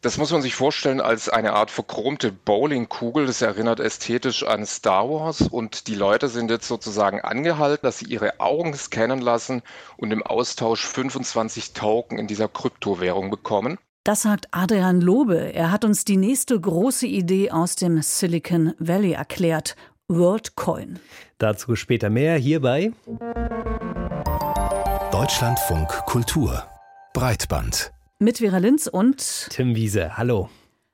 Das muss man sich vorstellen als eine Art verchromte Bowlingkugel. Das erinnert ästhetisch an Star Wars. Und die Leute sind jetzt sozusagen angehalten, dass sie ihre Augen scannen lassen und im Austausch 25 Token in dieser Kryptowährung bekommen. Das sagt Adrian Lobe. Er hat uns die nächste große Idee aus dem Silicon Valley erklärt. WorldCoin. Dazu später mehr hierbei. Deutschlandfunk Kultur Breitband mit Vera Linz und Tim Wiese. Hallo.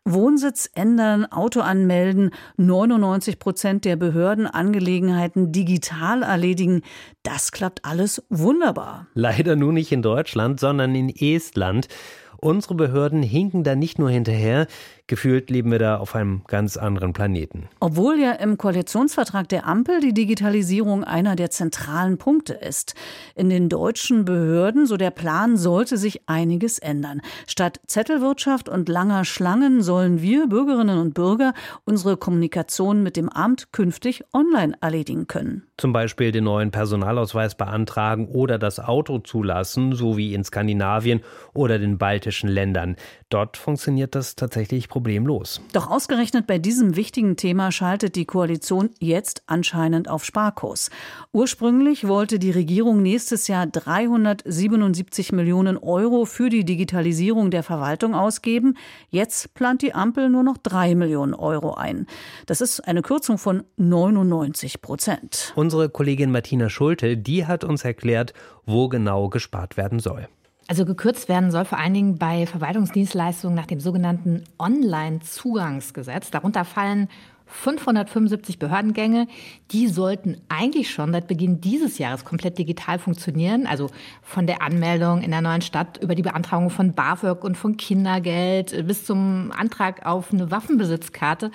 Wohnsitz ändern, Auto anmelden, 99 Prozent der Behördenangelegenheiten digital erledigen. Das klappt alles wunderbar. Leider nur nicht in Deutschland, sondern in Estland. Unsere Behörden hinken da nicht nur hinterher, Gefühlt leben wir da auf einem ganz anderen Planeten. Obwohl ja im Koalitionsvertrag der Ampel die Digitalisierung einer der zentralen Punkte ist. In den deutschen Behörden, so der Plan, sollte sich einiges ändern. Statt Zettelwirtschaft und langer Schlangen sollen wir Bürgerinnen und Bürger unsere Kommunikation mit dem Amt künftig online erledigen können. Zum Beispiel den neuen Personalausweis beantragen oder das Auto zulassen, so wie in Skandinavien oder den baltischen Ländern. Dort funktioniert das tatsächlich problemlos. Doch ausgerechnet bei diesem wichtigen Thema schaltet die Koalition jetzt anscheinend auf Sparkurs. Ursprünglich wollte die Regierung nächstes Jahr 377 Millionen Euro für die Digitalisierung der Verwaltung ausgeben. Jetzt plant die Ampel nur noch 3 Millionen Euro ein. Das ist eine Kürzung von 99 Prozent. Unsere Kollegin Martina Schulte, die hat uns erklärt, wo genau gespart werden soll. Also gekürzt werden soll vor allen Dingen bei Verwaltungsdienstleistungen nach dem sogenannten Online-Zugangsgesetz. Darunter fallen 575 Behördengänge, die sollten eigentlich schon seit Beginn dieses Jahres komplett digital funktionieren. Also von der Anmeldung in der neuen Stadt über die Beantragung von BAföG und von Kindergeld bis zum Antrag auf eine Waffenbesitzkarte.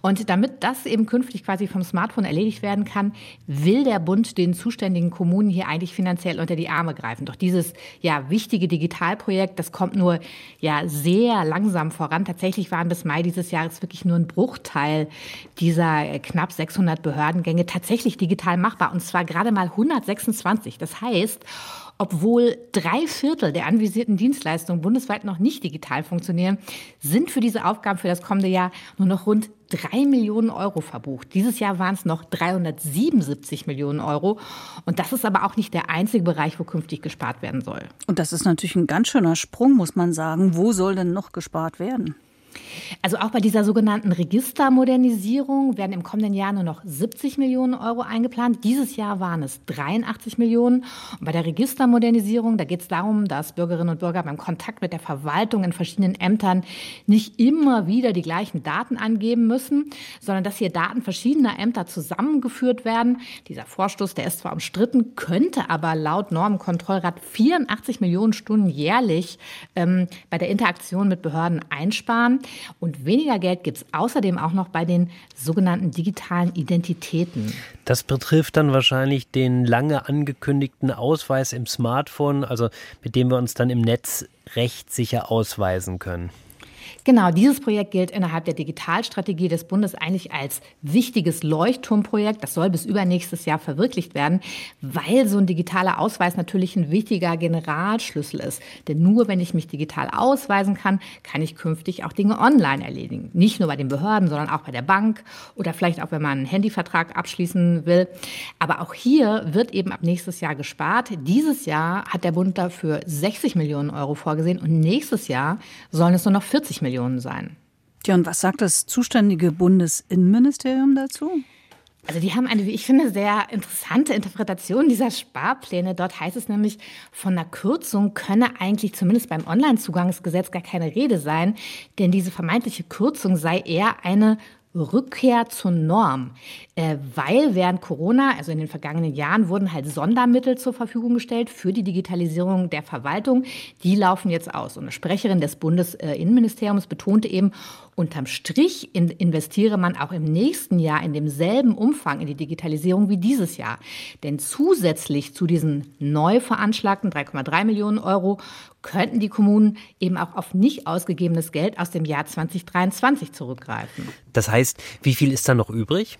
Und damit das eben künftig quasi vom Smartphone erledigt werden kann, will der Bund den zuständigen Kommunen hier eigentlich finanziell unter die Arme greifen. Doch dieses ja wichtige Digitalprojekt, das kommt nur ja sehr langsam voran. Tatsächlich waren bis Mai dieses Jahres wirklich nur ein Bruchteil dieser knapp 600 Behördengänge tatsächlich digital machbar. Und zwar gerade mal 126. Das heißt, obwohl drei Viertel der anvisierten Dienstleistungen bundesweit noch nicht digital funktionieren, sind für diese Aufgaben für das kommende Jahr nur noch rund drei Millionen Euro verbucht. Dieses Jahr waren es noch 377 Millionen Euro. Und das ist aber auch nicht der einzige Bereich, wo künftig gespart werden soll. Und das ist natürlich ein ganz schöner Sprung, muss man sagen. Wo soll denn noch gespart werden? Also auch bei dieser sogenannten Registermodernisierung werden im kommenden Jahr nur noch 70 Millionen Euro eingeplant. Dieses Jahr waren es 83 Millionen. Und bei der Registermodernisierung, da geht es darum, dass Bürgerinnen und Bürger beim Kontakt mit der Verwaltung in verschiedenen Ämtern nicht immer wieder die gleichen Daten angeben müssen, sondern dass hier Daten verschiedener Ämter zusammengeführt werden. Dieser Vorstoß, der ist zwar umstritten, könnte aber laut Normenkontrollrat 84 Millionen Stunden jährlich ähm, bei der Interaktion mit Behörden einsparen. Und weniger Geld gibt es außerdem auch noch bei den sogenannten digitalen Identitäten. Das betrifft dann wahrscheinlich den lange angekündigten Ausweis im Smartphone, also mit dem wir uns dann im Netz rechtssicher ausweisen können. Genau, dieses Projekt gilt innerhalb der Digitalstrategie des Bundes eigentlich als wichtiges Leuchtturmprojekt. Das soll bis übernächstes Jahr verwirklicht werden, weil so ein digitaler Ausweis natürlich ein wichtiger Generalschlüssel ist. Denn nur wenn ich mich digital ausweisen kann, kann ich künftig auch Dinge online erledigen. Nicht nur bei den Behörden, sondern auch bei der Bank oder vielleicht auch, wenn man einen Handyvertrag abschließen will. Aber auch hier wird eben ab nächstes Jahr gespart. Dieses Jahr hat der Bund dafür 60 Millionen Euro vorgesehen und nächstes Jahr sollen es nur noch 40 Millionen Millionen sein. Ja, und was sagt das zuständige Bundesinnenministerium dazu? Also die haben eine, wie ich finde, sehr interessante Interpretation dieser Sparpläne. Dort heißt es nämlich, von einer Kürzung könne eigentlich zumindest beim Onlinezugangsgesetz gar keine Rede sein, denn diese vermeintliche Kürzung sei eher eine Rückkehr zur Norm, äh, weil während Corona, also in den vergangenen Jahren, wurden halt Sondermittel zur Verfügung gestellt für die Digitalisierung der Verwaltung. Die laufen jetzt aus. Und eine Sprecherin des Bundesinnenministeriums betonte eben, unterm Strich investiere man auch im nächsten Jahr in demselben Umfang in die Digitalisierung wie dieses Jahr. Denn zusätzlich zu diesen neu veranschlagten 3,3 Millionen Euro könnten die Kommunen eben auch auf nicht ausgegebenes Geld aus dem Jahr 2023 zurückgreifen. Das heißt, wie viel ist da noch übrig?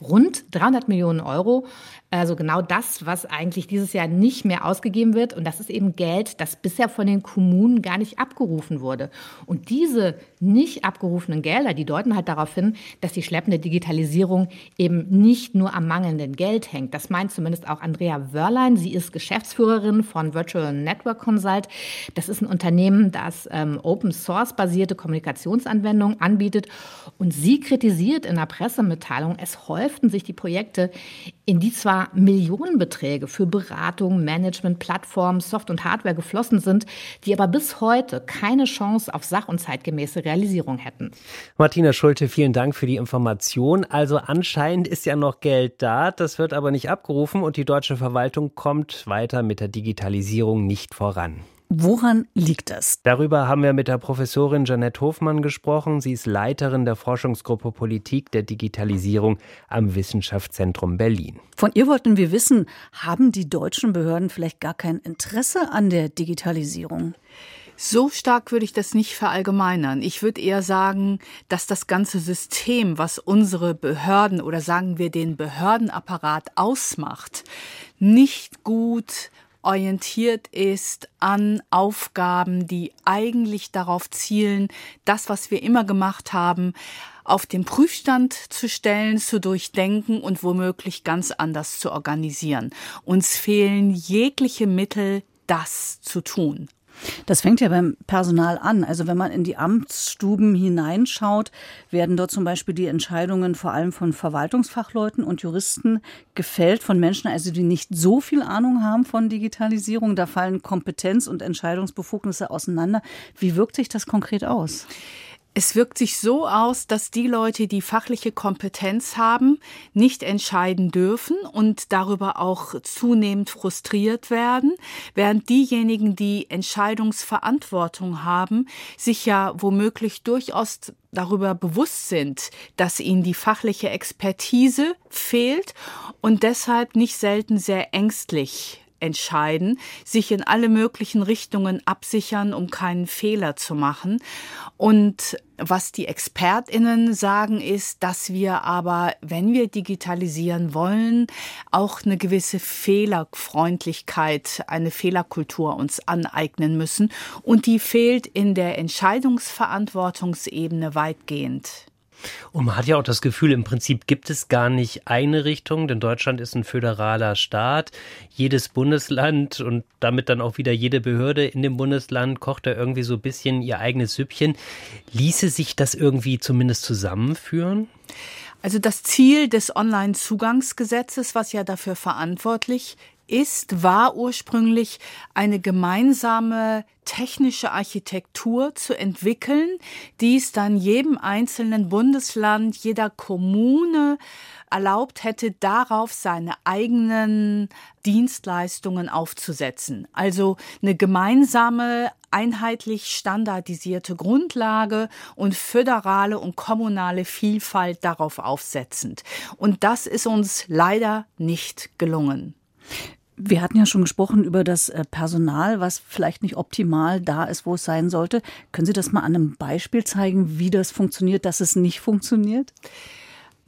rund 300 Millionen Euro. Also genau das, was eigentlich dieses Jahr nicht mehr ausgegeben wird. Und das ist eben Geld, das bisher von den Kommunen gar nicht abgerufen wurde. Und diese nicht abgerufenen Gelder, die deuten halt darauf hin, dass die schleppende Digitalisierung eben nicht nur am mangelnden Geld hängt. Das meint zumindest auch Andrea Wörlein. Sie ist Geschäftsführerin von Virtual Network Consult. Das ist ein Unternehmen, das ähm, Open Source basierte Kommunikationsanwendungen anbietet. Und sie kritisiert in der Pressemitteilung, es häuften sich die Projekte, in die zwar Millionenbeträge für Beratung, Management, Plattformen, Soft- und Hardware geflossen sind, die aber bis heute keine Chance auf sach- und zeitgemäße Realisierung hätten. Martina Schulte, vielen Dank für die Information. Also anscheinend ist ja noch Geld da, das wird aber nicht abgerufen und die deutsche Verwaltung kommt weiter mit der Digitalisierung nicht voran. Woran liegt das? Darüber haben wir mit der Professorin Janette Hofmann gesprochen. Sie ist Leiterin der Forschungsgruppe Politik der Digitalisierung am Wissenschaftszentrum Berlin. Von ihr wollten wir wissen, haben die deutschen Behörden vielleicht gar kein Interesse an der Digitalisierung? So stark würde ich das nicht verallgemeinern. Ich würde eher sagen, dass das ganze System, was unsere Behörden oder sagen wir den Behördenapparat ausmacht, nicht gut orientiert ist an Aufgaben, die eigentlich darauf zielen, das, was wir immer gemacht haben, auf den Prüfstand zu stellen, zu durchdenken und womöglich ganz anders zu organisieren. Uns fehlen jegliche Mittel, das zu tun. Das fängt ja beim Personal an. Also wenn man in die Amtsstuben hineinschaut, werden dort zum Beispiel die Entscheidungen vor allem von Verwaltungsfachleuten und Juristen gefällt, von Menschen, also die nicht so viel Ahnung haben von Digitalisierung. Da fallen Kompetenz und Entscheidungsbefugnisse auseinander. Wie wirkt sich das konkret aus? Es wirkt sich so aus, dass die Leute, die fachliche Kompetenz haben, nicht entscheiden dürfen und darüber auch zunehmend frustriert werden, während diejenigen, die Entscheidungsverantwortung haben, sich ja womöglich durchaus darüber bewusst sind, dass ihnen die fachliche Expertise fehlt und deshalb nicht selten sehr ängstlich entscheiden, sich in alle möglichen Richtungen absichern, um keinen Fehler zu machen. Und was die Expertinnen sagen, ist, dass wir aber, wenn wir digitalisieren wollen, auch eine gewisse Fehlerfreundlichkeit, eine Fehlerkultur uns aneignen müssen. Und die fehlt in der Entscheidungsverantwortungsebene weitgehend. Und man hat ja auch das Gefühl, im Prinzip gibt es gar nicht eine Richtung, denn Deutschland ist ein föderaler Staat. Jedes Bundesland und damit dann auch wieder jede Behörde in dem Bundesland kocht da irgendwie so ein bisschen ihr eigenes Süppchen. Ließe sich das irgendwie zumindest zusammenführen? Also das Ziel des Online-Zugangsgesetzes, was ja dafür verantwortlich ist, war ursprünglich eine gemeinsame technische Architektur zu entwickeln, die es dann jedem einzelnen Bundesland, jeder Kommune erlaubt hätte, darauf seine eigenen Dienstleistungen aufzusetzen. Also eine gemeinsame einheitlich standardisierte Grundlage und föderale und kommunale Vielfalt darauf aufsetzend. Und das ist uns leider nicht gelungen. Wir hatten ja schon gesprochen über das äh, Personal, was vielleicht nicht optimal da ist, wo es sein sollte. Können Sie das mal an einem Beispiel zeigen, wie das funktioniert, dass es nicht funktioniert?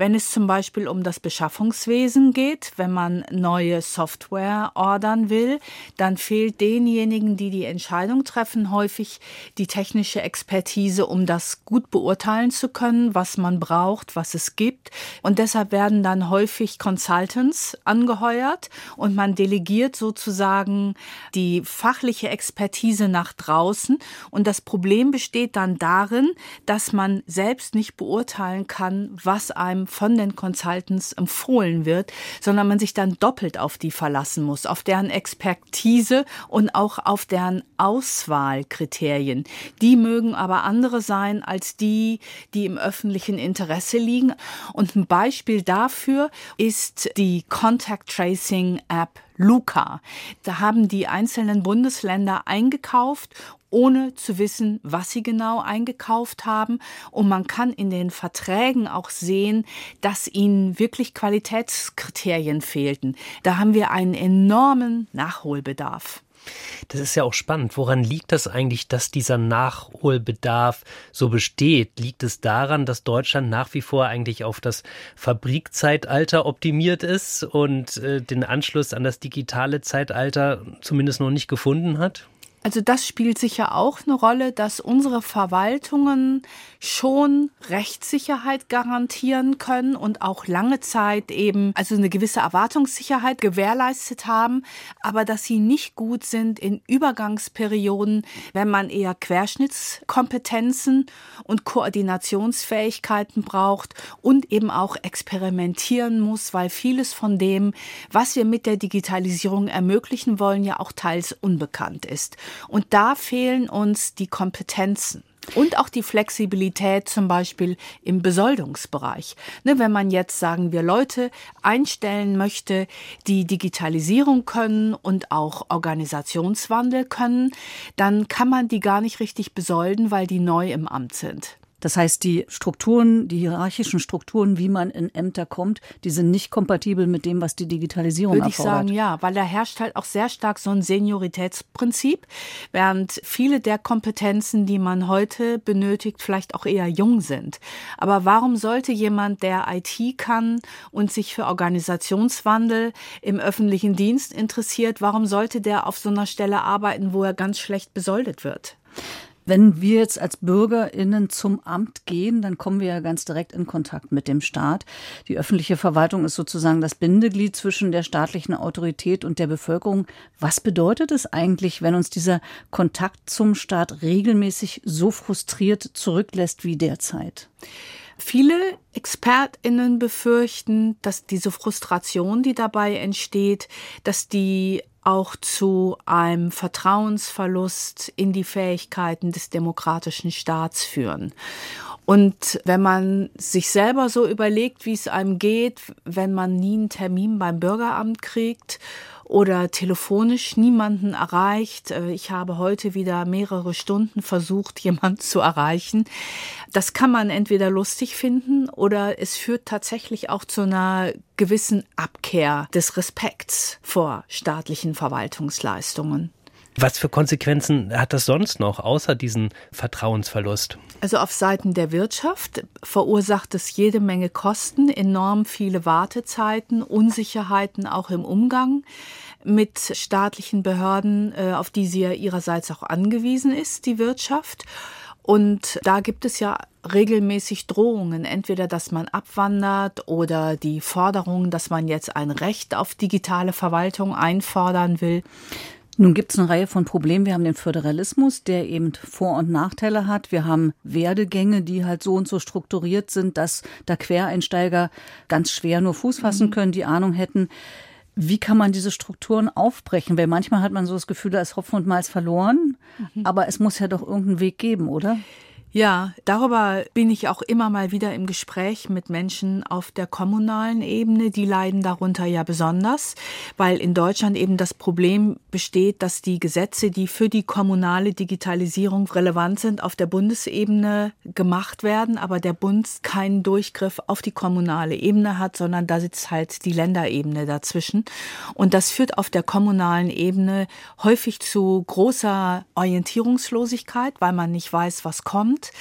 Wenn es zum Beispiel um das Beschaffungswesen geht, wenn man neue Software ordern will, dann fehlt denjenigen, die die Entscheidung treffen, häufig die technische Expertise, um das gut beurteilen zu können, was man braucht, was es gibt. Und deshalb werden dann häufig Consultants angeheuert und man delegiert sozusagen die fachliche Expertise nach draußen. Und das Problem besteht dann darin, dass man selbst nicht beurteilen kann, was einem von den Consultants empfohlen wird, sondern man sich dann doppelt auf die verlassen muss, auf deren Expertise und auch auf deren Auswahlkriterien. Die mögen aber andere sein als die, die im öffentlichen Interesse liegen. Und ein Beispiel dafür ist die Contact Tracing App Luca. Da haben die einzelnen Bundesländer eingekauft ohne zu wissen, was sie genau eingekauft haben. Und man kann in den Verträgen auch sehen, dass ihnen wirklich Qualitätskriterien fehlten. Da haben wir einen enormen Nachholbedarf. Das ist ja auch spannend. Woran liegt das eigentlich, dass dieser Nachholbedarf so besteht? Liegt es daran, dass Deutschland nach wie vor eigentlich auf das Fabrikzeitalter optimiert ist und äh, den Anschluss an das digitale Zeitalter zumindest noch nicht gefunden hat? Also das spielt sicher auch eine Rolle, dass unsere Verwaltungen schon Rechtssicherheit garantieren können und auch lange Zeit eben also eine gewisse Erwartungssicherheit gewährleistet haben, aber dass sie nicht gut sind in Übergangsperioden, wenn man eher Querschnittskompetenzen und Koordinationsfähigkeiten braucht und eben auch experimentieren muss, weil vieles von dem, was wir mit der Digitalisierung ermöglichen wollen, ja auch teils unbekannt ist. Und da fehlen uns die Kompetenzen. Und auch die Flexibilität zum Beispiel im Besoldungsbereich. Ne, wenn man jetzt, sagen wir, Leute einstellen möchte, die Digitalisierung können und auch Organisationswandel können, dann kann man die gar nicht richtig besolden, weil die neu im Amt sind. Das heißt, die Strukturen, die hierarchischen Strukturen, wie man in Ämter kommt, die sind nicht kompatibel mit dem, was die Digitalisierung Würde erfordert. Würde ich sagen, ja, weil da herrscht halt auch sehr stark so ein Senioritätsprinzip, während viele der Kompetenzen, die man heute benötigt, vielleicht auch eher jung sind. Aber warum sollte jemand, der IT kann und sich für Organisationswandel im öffentlichen Dienst interessiert, warum sollte der auf so einer Stelle arbeiten, wo er ganz schlecht besoldet wird? Wenn wir jetzt als BürgerInnen zum Amt gehen, dann kommen wir ja ganz direkt in Kontakt mit dem Staat. Die öffentliche Verwaltung ist sozusagen das Bindeglied zwischen der staatlichen Autorität und der Bevölkerung. Was bedeutet es eigentlich, wenn uns dieser Kontakt zum Staat regelmäßig so frustriert zurücklässt wie derzeit? Viele ExpertInnen befürchten, dass diese Frustration, die dabei entsteht, dass die auch zu einem Vertrauensverlust in die Fähigkeiten des demokratischen Staats führen. Und wenn man sich selber so überlegt, wie es einem geht, wenn man nie einen Termin beim Bürgeramt kriegt oder telefonisch niemanden erreicht. Äh, ich habe heute wieder mehrere Stunden versucht, jemanden zu erreichen. Das kann man entweder lustig finden oder es führt tatsächlich auch zu einer gewissen Abkehr des Respekts vor staatlichen Verwaltungsleistungen. Was für Konsequenzen hat das sonst noch, außer diesen Vertrauensverlust? Also auf Seiten der Wirtschaft verursacht es jede Menge Kosten, enorm viele Wartezeiten, Unsicherheiten auch im Umgang mit staatlichen Behörden, äh, auf die sie ja ihrerseits auch angewiesen ist, die Wirtschaft. Und da gibt es ja regelmäßig Drohungen, entweder dass man abwandert oder die Forderung, dass man jetzt ein Recht auf digitale Verwaltung einfordern will. Nun gibt es eine Reihe von Problemen. Wir haben den Föderalismus, der eben Vor- und Nachteile hat. Wir haben Werdegänge, die halt so und so strukturiert sind, dass da Quereinsteiger ganz schwer nur Fuß fassen mhm. können, die Ahnung hätten. Wie kann man diese Strukturen aufbrechen? Weil manchmal hat man so das Gefühl, da ist Hopfen und Malz verloren. Mhm. Aber es muss ja doch irgendeinen Weg geben, oder? Ja, darüber bin ich auch immer mal wieder im Gespräch mit Menschen auf der kommunalen Ebene. Die leiden darunter ja besonders, weil in Deutschland eben das Problem besteht, dass die Gesetze, die für die kommunale Digitalisierung relevant sind, auf der Bundesebene gemacht werden, aber der Bund keinen Durchgriff auf die kommunale Ebene hat, sondern da sitzt halt die Länderebene dazwischen. Und das führt auf der kommunalen Ebene häufig zu großer Orientierungslosigkeit, weil man nicht weiß, was kommt sind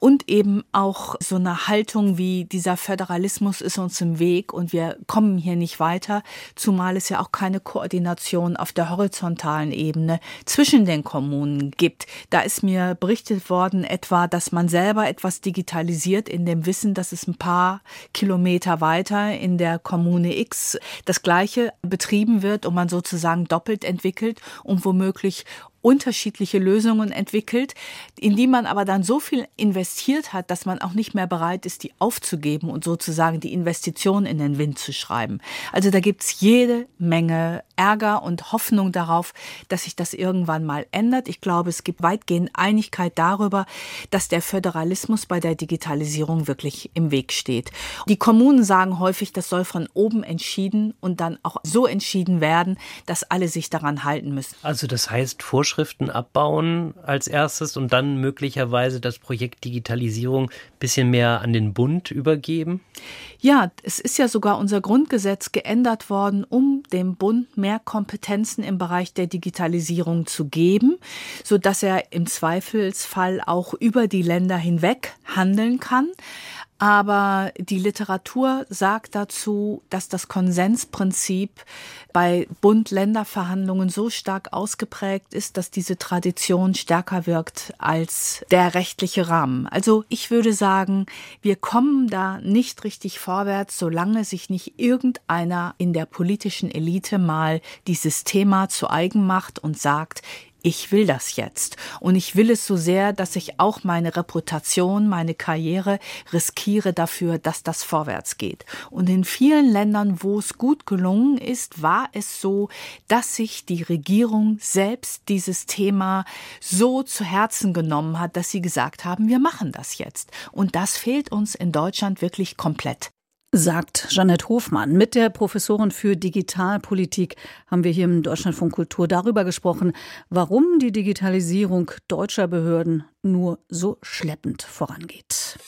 und eben auch so eine Haltung wie dieser Föderalismus ist uns im Weg und wir kommen hier nicht weiter, zumal es ja auch keine Koordination auf der horizontalen Ebene zwischen den Kommunen gibt. Da ist mir berichtet worden etwa, dass man selber etwas digitalisiert in dem Wissen, dass es ein paar Kilometer weiter in der Kommune X das gleiche betrieben wird und man sozusagen doppelt entwickelt und womöglich unterschiedliche Lösungen entwickelt, in die man aber dann so viel investiert hat, dass man auch nicht mehr bereit ist, die aufzugeben und sozusagen die Investition in den Wind zu schreiben. Also da gibt's jede Menge Ärger und Hoffnung darauf, dass sich das irgendwann mal ändert. Ich glaube, es gibt weitgehend Einigkeit darüber, dass der Föderalismus bei der Digitalisierung wirklich im Weg steht. Die Kommunen sagen häufig, das soll von oben entschieden und dann auch so entschieden werden, dass alle sich daran halten müssen. Also das heißt, Vorschriften abbauen als erstes und dann möglicherweise das Projekt Digitalisierung bisschen mehr an den Bund übergeben? Ja, es ist ja sogar unser Grundgesetz geändert worden, um dem Bund mehr Kompetenzen im Bereich der Digitalisierung zu geben, so dass er im Zweifelsfall auch über die Länder hinweg handeln kann. Aber die Literatur sagt dazu, dass das Konsensprinzip bei Bund-Länder-Verhandlungen so stark ausgeprägt ist, dass diese Tradition stärker wirkt als der rechtliche Rahmen. Also ich würde sagen, wir kommen da nicht richtig vorwärts, solange sich nicht irgendeiner in der politischen Elite mal dieses Thema zu eigen macht und sagt, ich will das jetzt. Und ich will es so sehr, dass ich auch meine Reputation, meine Karriere riskiere dafür, dass das vorwärts geht. Und in vielen Ländern, wo es gut gelungen ist, war es so, dass sich die Regierung selbst dieses Thema so zu Herzen genommen hat, dass sie gesagt haben, wir machen das jetzt. Und das fehlt uns in Deutschland wirklich komplett sagt Jeanette Hofmann. Mit der Professorin für Digitalpolitik haben wir hier im Deutschlandfunk Kultur darüber gesprochen, warum die Digitalisierung deutscher Behörden nur so schleppend vorangeht.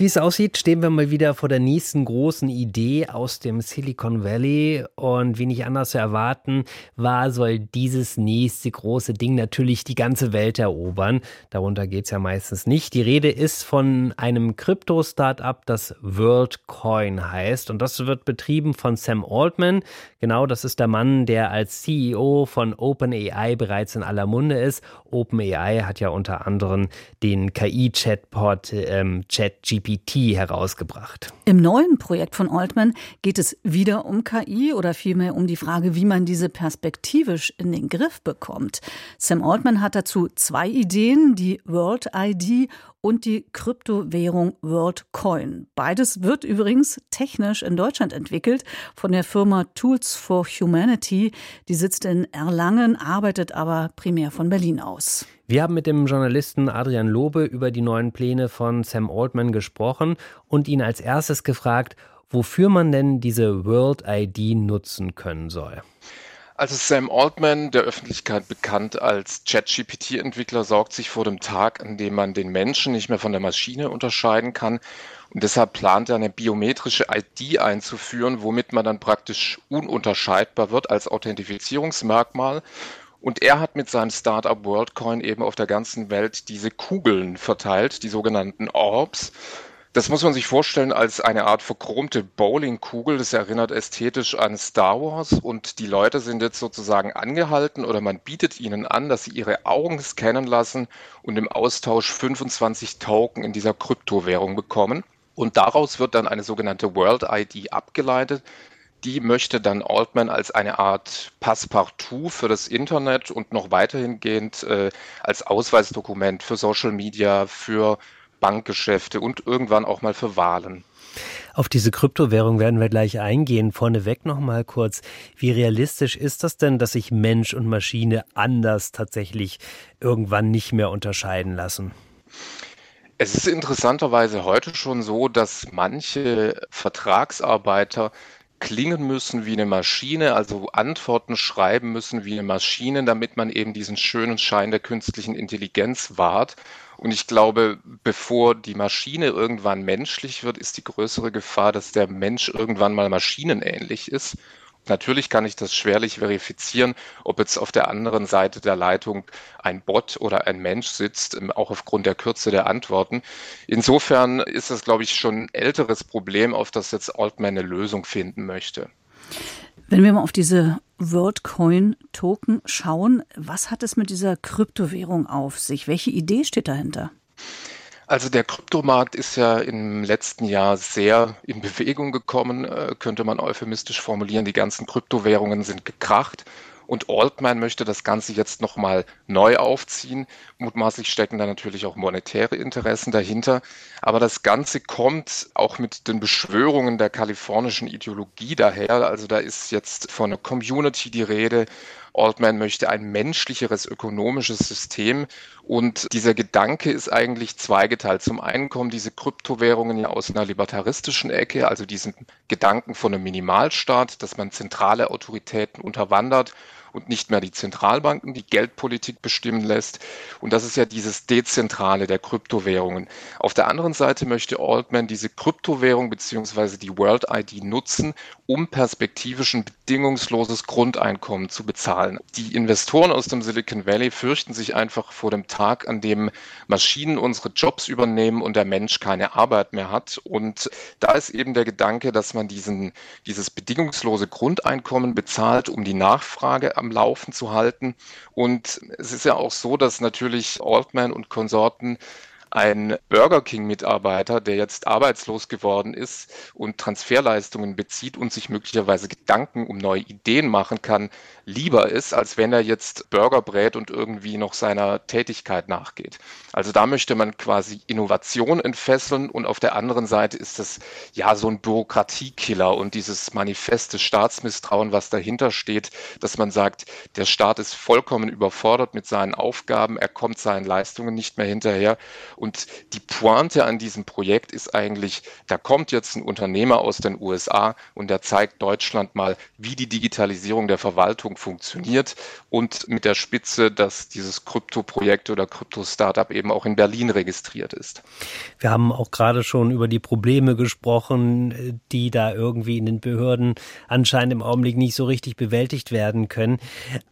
Wie es aussieht, stehen wir mal wieder vor der nächsten großen Idee aus dem Silicon Valley. Und wie nicht anders zu erwarten war, soll dieses nächste große Ding natürlich die ganze Welt erobern. Darunter geht es ja meistens nicht. Die Rede ist von einem Krypto-Startup, das WorldCoin heißt. Und das wird betrieben von Sam Altman. Genau, das ist der Mann, der als CEO von OpenAI bereits in aller Munde ist. OpenAI hat ja unter anderem den KI-Chatbot ähm, ChatGPT GPT herausgebracht. Im neuen Projekt von Altman geht es wieder um KI oder vielmehr um die Frage, wie man diese perspektivisch in den Griff bekommt. Sam Altman hat dazu zwei Ideen, die World ID und die Kryptowährung WorldCoin. Beides wird übrigens technisch in Deutschland entwickelt von der Firma Tools for Humanity. Die sitzt in Erlangen, arbeitet aber primär von Berlin aus. Wir haben mit dem Journalisten Adrian Lobe über die neuen Pläne von Sam Altman gesprochen und ihn als erstes gefragt, wofür man denn diese World ID nutzen können soll. Also Sam Altman, der Öffentlichkeit bekannt als ChatGPT-Entwickler, sorgt sich vor dem Tag, an dem man den Menschen nicht mehr von der Maschine unterscheiden kann. Und deshalb plant er eine biometrische ID einzuführen, womit man dann praktisch ununterscheidbar wird als Authentifizierungsmerkmal. Und er hat mit seinem Startup WorldCoin eben auf der ganzen Welt diese Kugeln verteilt, die sogenannten Orbs. Das muss man sich vorstellen als eine Art verchromte Bowlingkugel. Das erinnert ästhetisch an Star Wars und die Leute sind jetzt sozusagen angehalten oder man bietet ihnen an, dass sie ihre Augen scannen lassen und im Austausch 25 Token in dieser Kryptowährung bekommen. Und daraus wird dann eine sogenannte World ID abgeleitet. Die möchte dann Altman als eine Art Passepartout für das Internet und noch weiterhin gehend äh, als Ausweisdokument für Social Media, für Bankgeschäfte und irgendwann auch mal für Wahlen. Auf diese Kryptowährung werden wir gleich eingehen. Vorneweg noch mal kurz, wie realistisch ist das denn, dass sich Mensch und Maschine anders tatsächlich irgendwann nicht mehr unterscheiden lassen? Es ist interessanterweise heute schon so, dass manche Vertragsarbeiter klingen müssen wie eine Maschine, also Antworten schreiben müssen wie eine Maschine, damit man eben diesen schönen Schein der künstlichen Intelligenz wahrt. Und ich glaube, bevor die Maschine irgendwann menschlich wird, ist die größere Gefahr, dass der Mensch irgendwann mal maschinenähnlich ist. Natürlich kann ich das schwerlich verifizieren, ob jetzt auf der anderen Seite der Leitung ein Bot oder ein Mensch sitzt, ähm, auch aufgrund der Kürze der Antworten. Insofern ist das, glaube ich, schon ein älteres Problem, auf das jetzt Altman eine Lösung finden möchte. Wenn wir mal auf diese WorldCoin-Token schauen, was hat es mit dieser Kryptowährung auf sich? Welche Idee steht dahinter? Also der Kryptomarkt ist ja im letzten Jahr sehr in Bewegung gekommen, äh, könnte man euphemistisch formulieren. Die ganzen Kryptowährungen sind gekracht. Und Altman möchte das Ganze jetzt nochmal neu aufziehen. Mutmaßlich stecken da natürlich auch monetäre Interessen dahinter. Aber das Ganze kommt auch mit den Beschwörungen der kalifornischen Ideologie daher. Also da ist jetzt von einer Community die Rede. Altman möchte ein menschlicheres ökonomisches System. Und dieser Gedanke ist eigentlich zweigeteilt. Zum einen kommen diese Kryptowährungen ja aus einer libertaristischen Ecke, also diesen Gedanken von einem Minimalstaat, dass man zentrale Autoritäten unterwandert und nicht mehr die Zentralbanken die Geldpolitik bestimmen lässt. Und das ist ja dieses Dezentrale der Kryptowährungen. Auf der anderen Seite möchte Altman diese Kryptowährung bzw. die World ID nutzen, um perspektivisch ein bedingungsloses Grundeinkommen zu bezahlen. Die Investoren aus dem Silicon Valley fürchten sich einfach vor dem Tag, an dem Maschinen unsere Jobs übernehmen und der Mensch keine Arbeit mehr hat. Und da ist eben der Gedanke, dass man diesen, dieses bedingungslose Grundeinkommen bezahlt, um die Nachfrage am Laufen zu halten. Und es ist ja auch so, dass natürlich Altman und Konsorten ein Burger King-Mitarbeiter, der jetzt arbeitslos geworden ist und Transferleistungen bezieht und sich möglicherweise Gedanken um neue Ideen machen kann, lieber ist, als wenn er jetzt Burger brät und irgendwie noch seiner Tätigkeit nachgeht. Also da möchte man quasi Innovation entfesseln und auf der anderen Seite ist das ja so ein Bürokratiekiller und dieses manifeste Staatsmisstrauen, was dahinter steht, dass man sagt, der Staat ist vollkommen überfordert mit seinen Aufgaben, er kommt seinen Leistungen nicht mehr hinterher und die Pointe an diesem Projekt ist eigentlich, da kommt jetzt ein Unternehmer aus den USA und der zeigt Deutschland mal, wie die Digitalisierung der Verwaltung funktioniert und mit der Spitze, dass dieses Krypto-Projekt oder Krypto-Startup eben auch in Berlin registriert ist. Wir haben auch gerade schon über die Probleme gesprochen, die da irgendwie in den Behörden anscheinend im Augenblick nicht so richtig bewältigt werden können.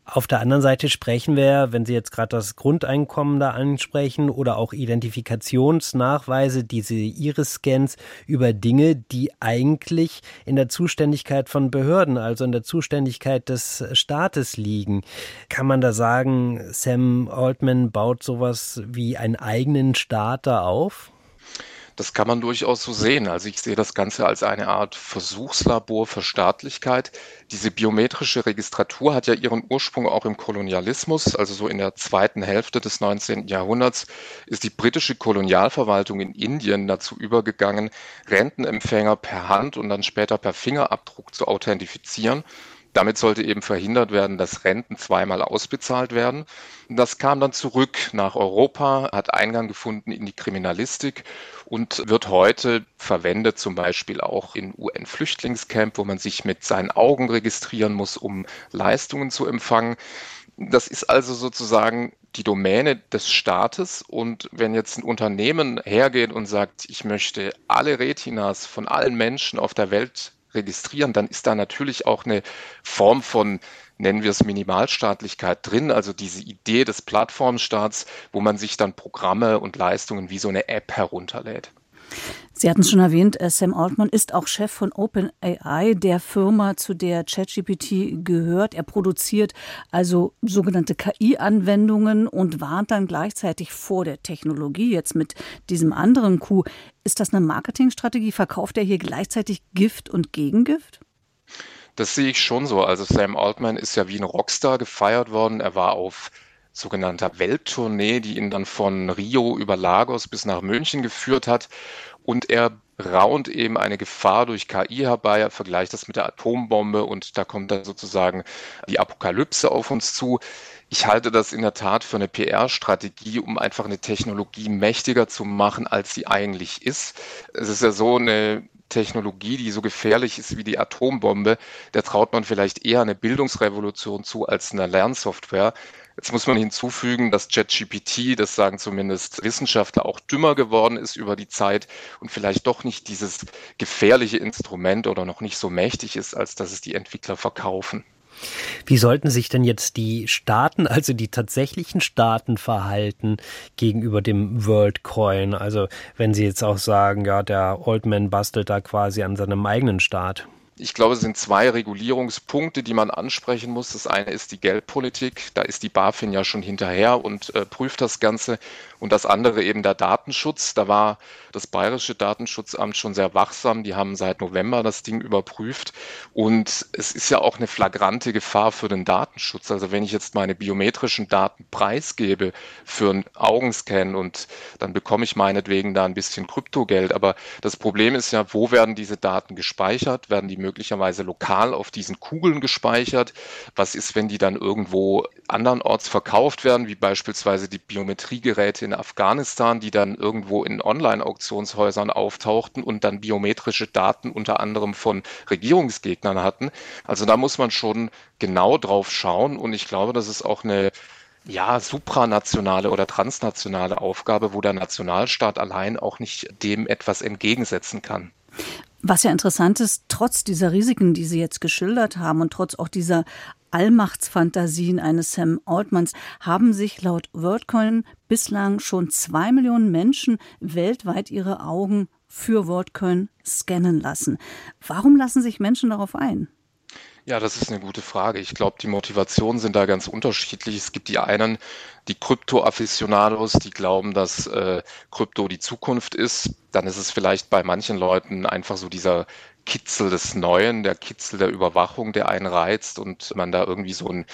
Auf der anderen Seite sprechen wir, wenn Sie jetzt gerade das Grundeinkommen da ansprechen oder auch Identifikation Identifikationsnachweise, diese Iris-Scans über Dinge, die eigentlich in der Zuständigkeit von Behörden, also in der Zuständigkeit des Staates liegen. Kann man da sagen, Sam Altman baut sowas wie einen eigenen Staat da auf? Das kann man durchaus so sehen. Also ich sehe das Ganze als eine Art Versuchslabor für Staatlichkeit. Diese biometrische Registratur hat ja ihren Ursprung auch im Kolonialismus. Also so in der zweiten Hälfte des 19. Jahrhunderts ist die britische Kolonialverwaltung in Indien dazu übergegangen, Rentenempfänger per Hand und dann später per Fingerabdruck zu authentifizieren. Damit sollte eben verhindert werden, dass Renten zweimal ausbezahlt werden. Das kam dann zurück nach Europa, hat Eingang gefunden in die Kriminalistik und wird heute verwendet, zum Beispiel auch in UN-Flüchtlingscamp, wo man sich mit seinen Augen registrieren muss, um Leistungen zu empfangen. Das ist also sozusagen die Domäne des Staates. Und wenn jetzt ein Unternehmen hergeht und sagt, ich möchte alle Retinas von allen Menschen auf der Welt registrieren, dann ist da natürlich auch eine Form von, nennen wir es Minimalstaatlichkeit drin, also diese Idee des Plattformstaats, wo man sich dann Programme und Leistungen wie so eine App herunterlädt. Sie hatten es schon erwähnt, äh, Sam Altman ist auch Chef von OpenAI, der Firma, zu der ChatGPT gehört. Er produziert also sogenannte KI-Anwendungen und warnt dann gleichzeitig vor der Technologie. Jetzt mit diesem anderen Coup. Ist das eine Marketingstrategie? Verkauft er hier gleichzeitig Gift und Gegengift? Das sehe ich schon so. Also Sam Altman ist ja wie ein Rockstar gefeiert worden. Er war auf sogenannter Welttournee, die ihn dann von Rio über Lagos bis nach München geführt hat. Und er raunt eben eine Gefahr durch KI herbei. Er vergleicht das mit der Atombombe und da kommt dann sozusagen die Apokalypse auf uns zu. Ich halte das in der Tat für eine PR-Strategie, um einfach eine Technologie mächtiger zu machen, als sie eigentlich ist. Es ist ja so eine Technologie, die so gefährlich ist wie die Atombombe, der traut man vielleicht eher eine Bildungsrevolution zu als einer Lernsoftware. Jetzt muss man hinzufügen, dass ChatGPT, das sagen zumindest Wissenschaftler, auch dümmer geworden ist über die Zeit und vielleicht doch nicht dieses gefährliche Instrument oder noch nicht so mächtig ist, als dass es die Entwickler verkaufen. Wie sollten sich denn jetzt die Staaten, also die tatsächlichen Staaten verhalten gegenüber dem WorldCoin? Also wenn Sie jetzt auch sagen, ja, der Oldman bastelt da quasi an seinem eigenen Staat. Ich glaube, es sind zwei Regulierungspunkte, die man ansprechen muss. Das eine ist die Geldpolitik. Da ist die BaFin ja schon hinterher und äh, prüft das Ganze. Und das andere eben der Datenschutz. Da war das Bayerische Datenschutzamt schon sehr wachsam. Die haben seit November das Ding überprüft. Und es ist ja auch eine flagrante Gefahr für den Datenschutz. Also wenn ich jetzt meine biometrischen Daten preisgebe für einen Augenscan und dann bekomme ich meinetwegen da ein bisschen Kryptogeld. Aber das Problem ist ja, wo werden diese Daten gespeichert? Werden die möglicherweise lokal auf diesen Kugeln gespeichert? Was ist, wenn die dann irgendwo andernorts verkauft werden, wie beispielsweise die Biometriegeräte in Afghanistan, die dann irgendwo in Online-Auktionshäusern auftauchten und dann biometrische Daten unter anderem von Regierungsgegnern hatten. Also da muss man schon genau drauf schauen und ich glaube, das ist auch eine ja, supranationale oder transnationale Aufgabe, wo der Nationalstaat allein auch nicht dem etwas entgegensetzen kann. Was ja interessant ist, trotz dieser Risiken, die Sie jetzt geschildert haben und trotz auch dieser Allmachtsfantasien eines Sam Altmans haben sich laut WorldCoin bislang schon zwei Millionen Menschen weltweit ihre Augen für WorldCoin scannen lassen. Warum lassen sich Menschen darauf ein? Ja, das ist eine gute Frage. Ich glaube, die Motivationen sind da ganz unterschiedlich. Es gibt die einen, die Krypto-Afficionados, die glauben, dass äh, Krypto die Zukunft ist. Dann ist es vielleicht bei manchen Leuten einfach so dieser Kitzel des Neuen, der Kitzel der Überwachung, der einen reizt und man da irgendwie so ein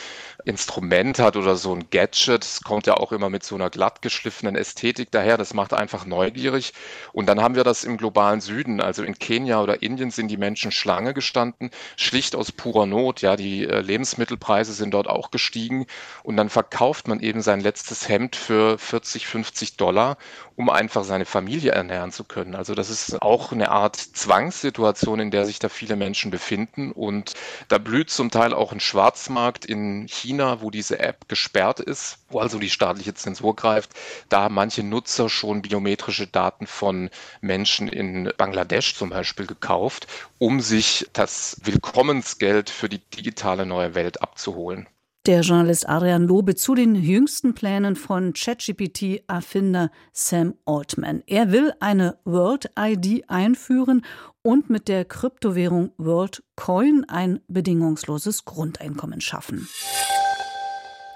Instrument hat oder so ein Gadget. Es kommt ja auch immer mit so einer glatt geschliffenen Ästhetik daher. Das macht einfach neugierig. Und dann haben wir das im globalen Süden. Also in Kenia oder Indien sind die Menschen Schlange gestanden, schlicht aus purer Not. Ja, die äh, Lebensmittelpreise sind dort auch gestiegen. Und dann verkauft man eben sein letztes Hemd für 40, 50 Dollar, um einfach seine Familie ernähren zu können. Also das ist auch eine Art Zwangssituation, in der sich da viele Menschen befinden. Und da blüht zum Teil auch ein Schwarzmarkt in China, wo diese App gesperrt ist, wo also die staatliche Zensur greift. Da manche Nutzer schon biometrische Daten von Menschen in Bangladesch zum Beispiel gekauft, um sich das Willkommensgeld für die digitale neue Welt abzuholen. Der Journalist Adrian Lobe zu den jüngsten Plänen von ChatGPT-Erfinder Sam Altman. Er will eine World ID einführen und mit der Kryptowährung WorldCoin ein bedingungsloses Grundeinkommen schaffen.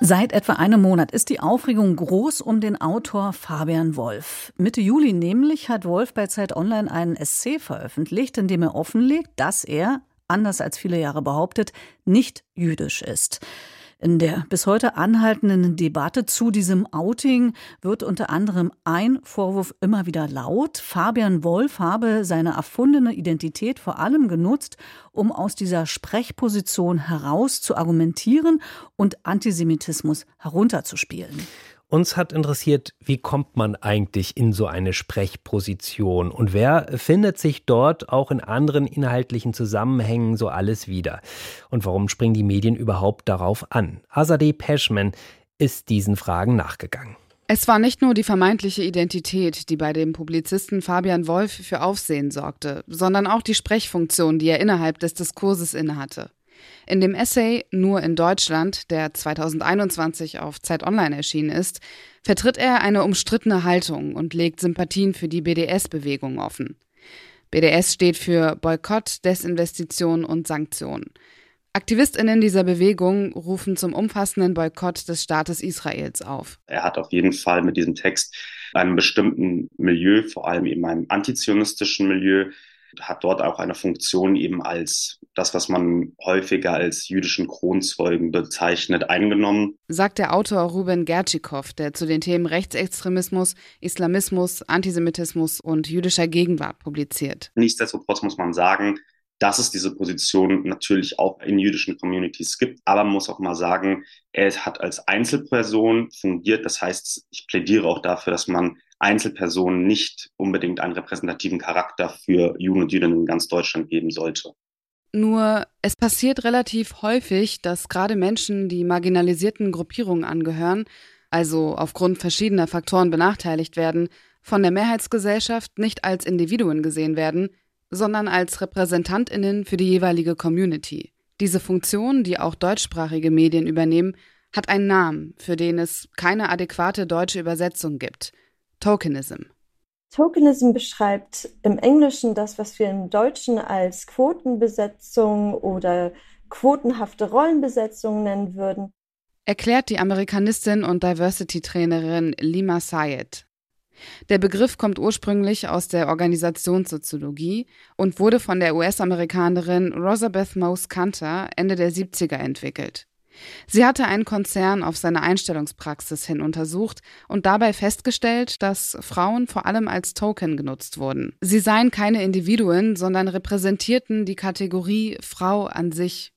Seit etwa einem Monat ist die Aufregung groß um den Autor Fabian Wolf. Mitte Juli nämlich hat Wolf bei Zeit Online einen Essay veröffentlicht, in dem er offenlegt, dass er, anders als viele Jahre behauptet, nicht jüdisch ist. In der bis heute anhaltenden Debatte zu diesem Outing wird unter anderem ein Vorwurf immer wieder laut. Fabian Wolf habe seine erfundene Identität vor allem genutzt, um aus dieser Sprechposition heraus zu argumentieren und Antisemitismus herunterzuspielen. Uns hat interessiert, wie kommt man eigentlich in so eine Sprechposition und wer findet sich dort auch in anderen inhaltlichen Zusammenhängen so alles wieder? Und warum springen die Medien überhaupt darauf an? Azadeh Peschman ist diesen Fragen nachgegangen. Es war nicht nur die vermeintliche Identität, die bei dem Publizisten Fabian Wolf für Aufsehen sorgte, sondern auch die Sprechfunktion, die er innerhalb des Diskurses innehatte. In dem Essay Nur in Deutschland, der 2021 auf Zeit Online erschienen ist, vertritt er eine umstrittene Haltung und legt Sympathien für die BDS-Bewegung offen. BDS steht für Boykott, Desinvestition und Sanktionen. AktivistInnen dieser Bewegung rufen zum umfassenden Boykott des Staates Israels auf. Er hat auf jeden Fall mit diesem Text einem bestimmten Milieu, vor allem eben einem antizionistischen Milieu, hat dort auch eine Funktion eben als das, was man häufiger als jüdischen Kronzeugen bezeichnet, eingenommen. Sagt der Autor Ruben Gertschikow, der zu den Themen Rechtsextremismus, Islamismus, Antisemitismus und jüdischer Gegenwart publiziert. Nichtsdestotrotz muss man sagen, dass es diese Position natürlich auch in jüdischen Communities gibt. Aber man muss auch mal sagen, er hat als Einzelperson fungiert. Das heißt, ich plädiere auch dafür, dass man Einzelpersonen nicht unbedingt einen repräsentativen Charakter für Juden und Jüdinnen in ganz Deutschland geben sollte. Nur es passiert relativ häufig, dass gerade Menschen, die marginalisierten Gruppierungen angehören, also aufgrund verschiedener Faktoren benachteiligt werden, von der Mehrheitsgesellschaft nicht als Individuen gesehen werden, sondern als Repräsentantinnen für die jeweilige Community. Diese Funktion, die auch deutschsprachige Medien übernehmen, hat einen Namen, für den es keine adäquate deutsche Übersetzung gibt. Tokenism. Tokenism beschreibt im Englischen das, was wir im Deutschen als Quotenbesetzung oder quotenhafte Rollenbesetzung nennen würden. Erklärt die Amerikanistin und Diversity-Trainerin Lima Sayed. Der Begriff kommt ursprünglich aus der Organisationssoziologie und wurde von der US-Amerikanerin Rosabeth Mose Kanter Ende der 70er entwickelt. Sie hatte einen Konzern auf seine Einstellungspraxis hin untersucht und dabei festgestellt, dass Frauen vor allem als Token genutzt wurden. Sie seien keine Individuen, sondern repräsentierten die Kategorie Frau an sich.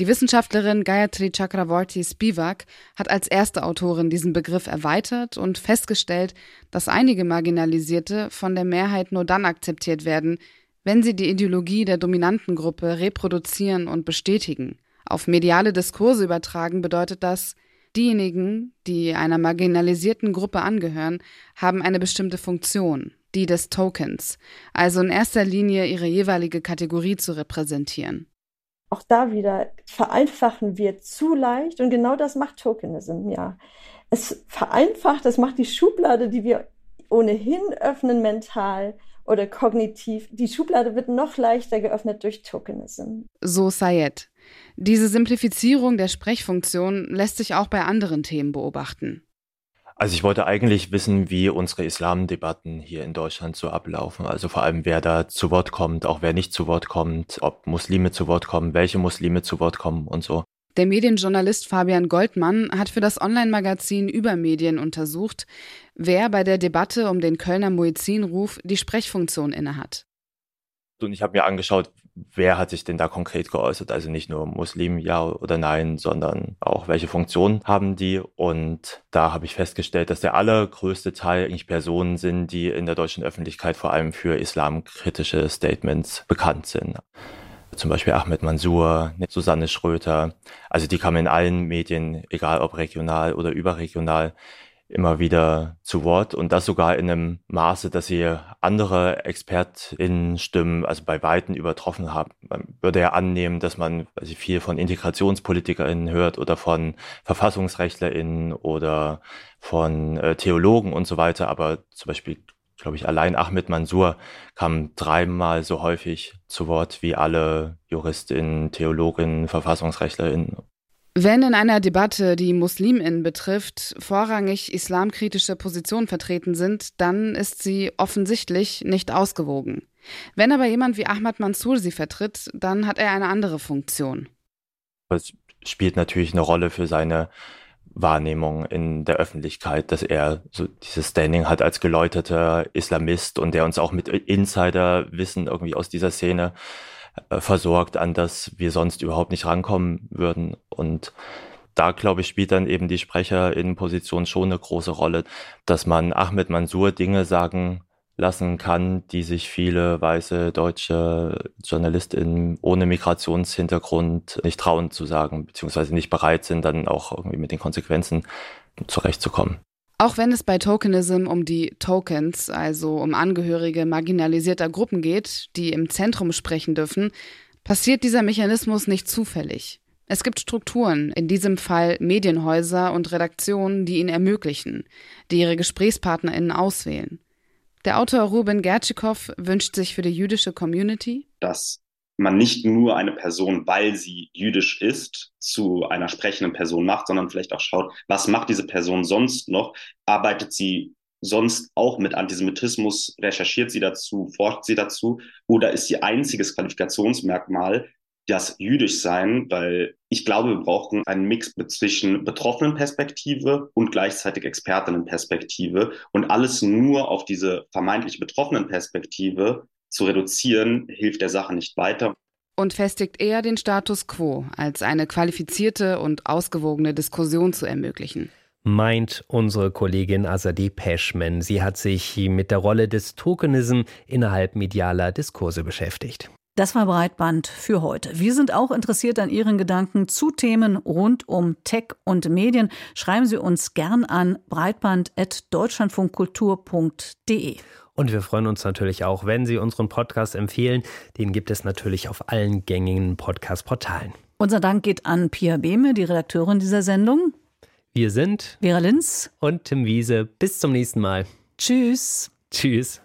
Die Wissenschaftlerin Gayatri Chakravorty Spivak hat als erste Autorin diesen Begriff erweitert und festgestellt, dass einige Marginalisierte von der Mehrheit nur dann akzeptiert werden, wenn sie die Ideologie der dominanten Gruppe reproduzieren und bestätigen. Auf mediale Diskurse übertragen bedeutet das, diejenigen, die einer marginalisierten Gruppe angehören, haben eine bestimmte Funktion, die des Tokens, also in erster Linie ihre jeweilige Kategorie zu repräsentieren. Auch da wieder vereinfachen wir zu leicht und genau das macht Tokenism, ja. Es vereinfacht, es macht die Schublade, die wir ohnehin öffnen mental oder kognitiv, die Schublade wird noch leichter geöffnet durch Tokenism. So Sayed. Diese Simplifizierung der Sprechfunktion lässt sich auch bei anderen Themen beobachten. Also ich wollte eigentlich wissen, wie unsere Islamdebatten hier in Deutschland so ablaufen. Also vor allem, wer da zu Wort kommt, auch wer nicht zu Wort kommt, ob Muslime zu Wort kommen, welche Muslime zu Wort kommen und so. Der Medienjournalist Fabian Goldmann hat für das Online-Magazin Übermedien untersucht, wer bei der Debatte um den Kölner Muezzinruf die Sprechfunktion innehat. Und ich habe mir angeschaut, wer hat sich denn da konkret geäußert? Also nicht nur Muslim ja oder nein, sondern auch welche Funktion haben die? Und da habe ich festgestellt, dass der allergrößte Teil eigentlich Personen sind, die in der deutschen Öffentlichkeit vor allem für islamkritische Statements bekannt sind. Zum Beispiel Ahmed Mansour, Susanne Schröter. Also die kamen in allen Medien, egal ob regional oder überregional, immer wieder zu Wort und das sogar in einem Maße, dass sie andere ExpertInnen-Stimmen also bei Weitem übertroffen haben. Man würde ja annehmen, dass man also viel von IntegrationspolitikerInnen hört oder von VerfassungsrechtlerInnen oder von äh, Theologen und so weiter, aber zum Beispiel glaube ich, allein Ahmed Mansour kam dreimal so häufig zu Wort wie alle Juristinnen, Theologinnen, Verfassungsrechtlerinnen wenn in einer Debatte, die Musliminnen betrifft, vorrangig islamkritische Positionen vertreten sind, dann ist sie offensichtlich nicht ausgewogen. Wenn aber jemand wie Ahmad Mansour sie vertritt, dann hat er eine andere Funktion. Es spielt natürlich eine Rolle für seine Wahrnehmung in der Öffentlichkeit, dass er so dieses Standing hat als geläuterter Islamist und der uns auch mit Insiderwissen irgendwie aus dieser Szene äh, versorgt, an das wir sonst überhaupt nicht rankommen würden. Und da, glaube ich, spielt dann eben die Sprecherinnenposition schon eine große Rolle, dass man Ahmed Mansour Dinge sagen lassen kann, die sich viele weiße deutsche JournalistInnen ohne Migrationshintergrund nicht trauen zu sagen, beziehungsweise nicht bereit sind, dann auch irgendwie mit den Konsequenzen zurechtzukommen. Auch wenn es bei Tokenism um die Tokens, also um Angehörige marginalisierter Gruppen geht, die im Zentrum sprechen dürfen, passiert dieser Mechanismus nicht zufällig. Es gibt Strukturen, in diesem Fall Medienhäuser und Redaktionen, die ihn ermöglichen, die ihre GesprächspartnerInnen auswählen. Der Autor Ruben Gertschikow wünscht sich für die jüdische Community, dass man nicht nur eine Person, weil sie jüdisch ist, zu einer sprechenden Person macht, sondern vielleicht auch schaut, was macht diese Person sonst noch? Arbeitet sie sonst auch mit Antisemitismus? Recherchiert sie dazu? Forscht sie dazu? Oder ist ihr einziges Qualifikationsmerkmal das jüdisch sein? Weil ich glaube, wir brauchen einen Mix zwischen betroffenen Perspektive und gleichzeitig Expertinnenperspektive. Und alles nur auf diese vermeintlich betroffenen Perspektive zu reduzieren, hilft der Sache nicht weiter. Und festigt eher den Status quo, als eine qualifizierte und ausgewogene Diskussion zu ermöglichen meint unsere Kollegin Azadeh Peschman. Sie hat sich mit der Rolle des Tokenism innerhalb medialer Diskurse beschäftigt. Das war Breitband für heute. Wir sind auch interessiert an Ihren Gedanken zu Themen rund um Tech und Medien. Schreiben Sie uns gern an breitband.deutschlandfunkkultur.de. Und wir freuen uns natürlich auch, wenn Sie unseren Podcast empfehlen. Den gibt es natürlich auf allen gängigen Podcast-Portalen. Unser Dank geht an Pia Behme, die Redakteurin dieser Sendung. Wir sind Vera Linz und Tim Wiese. Bis zum nächsten Mal. Tschüss. Tschüss.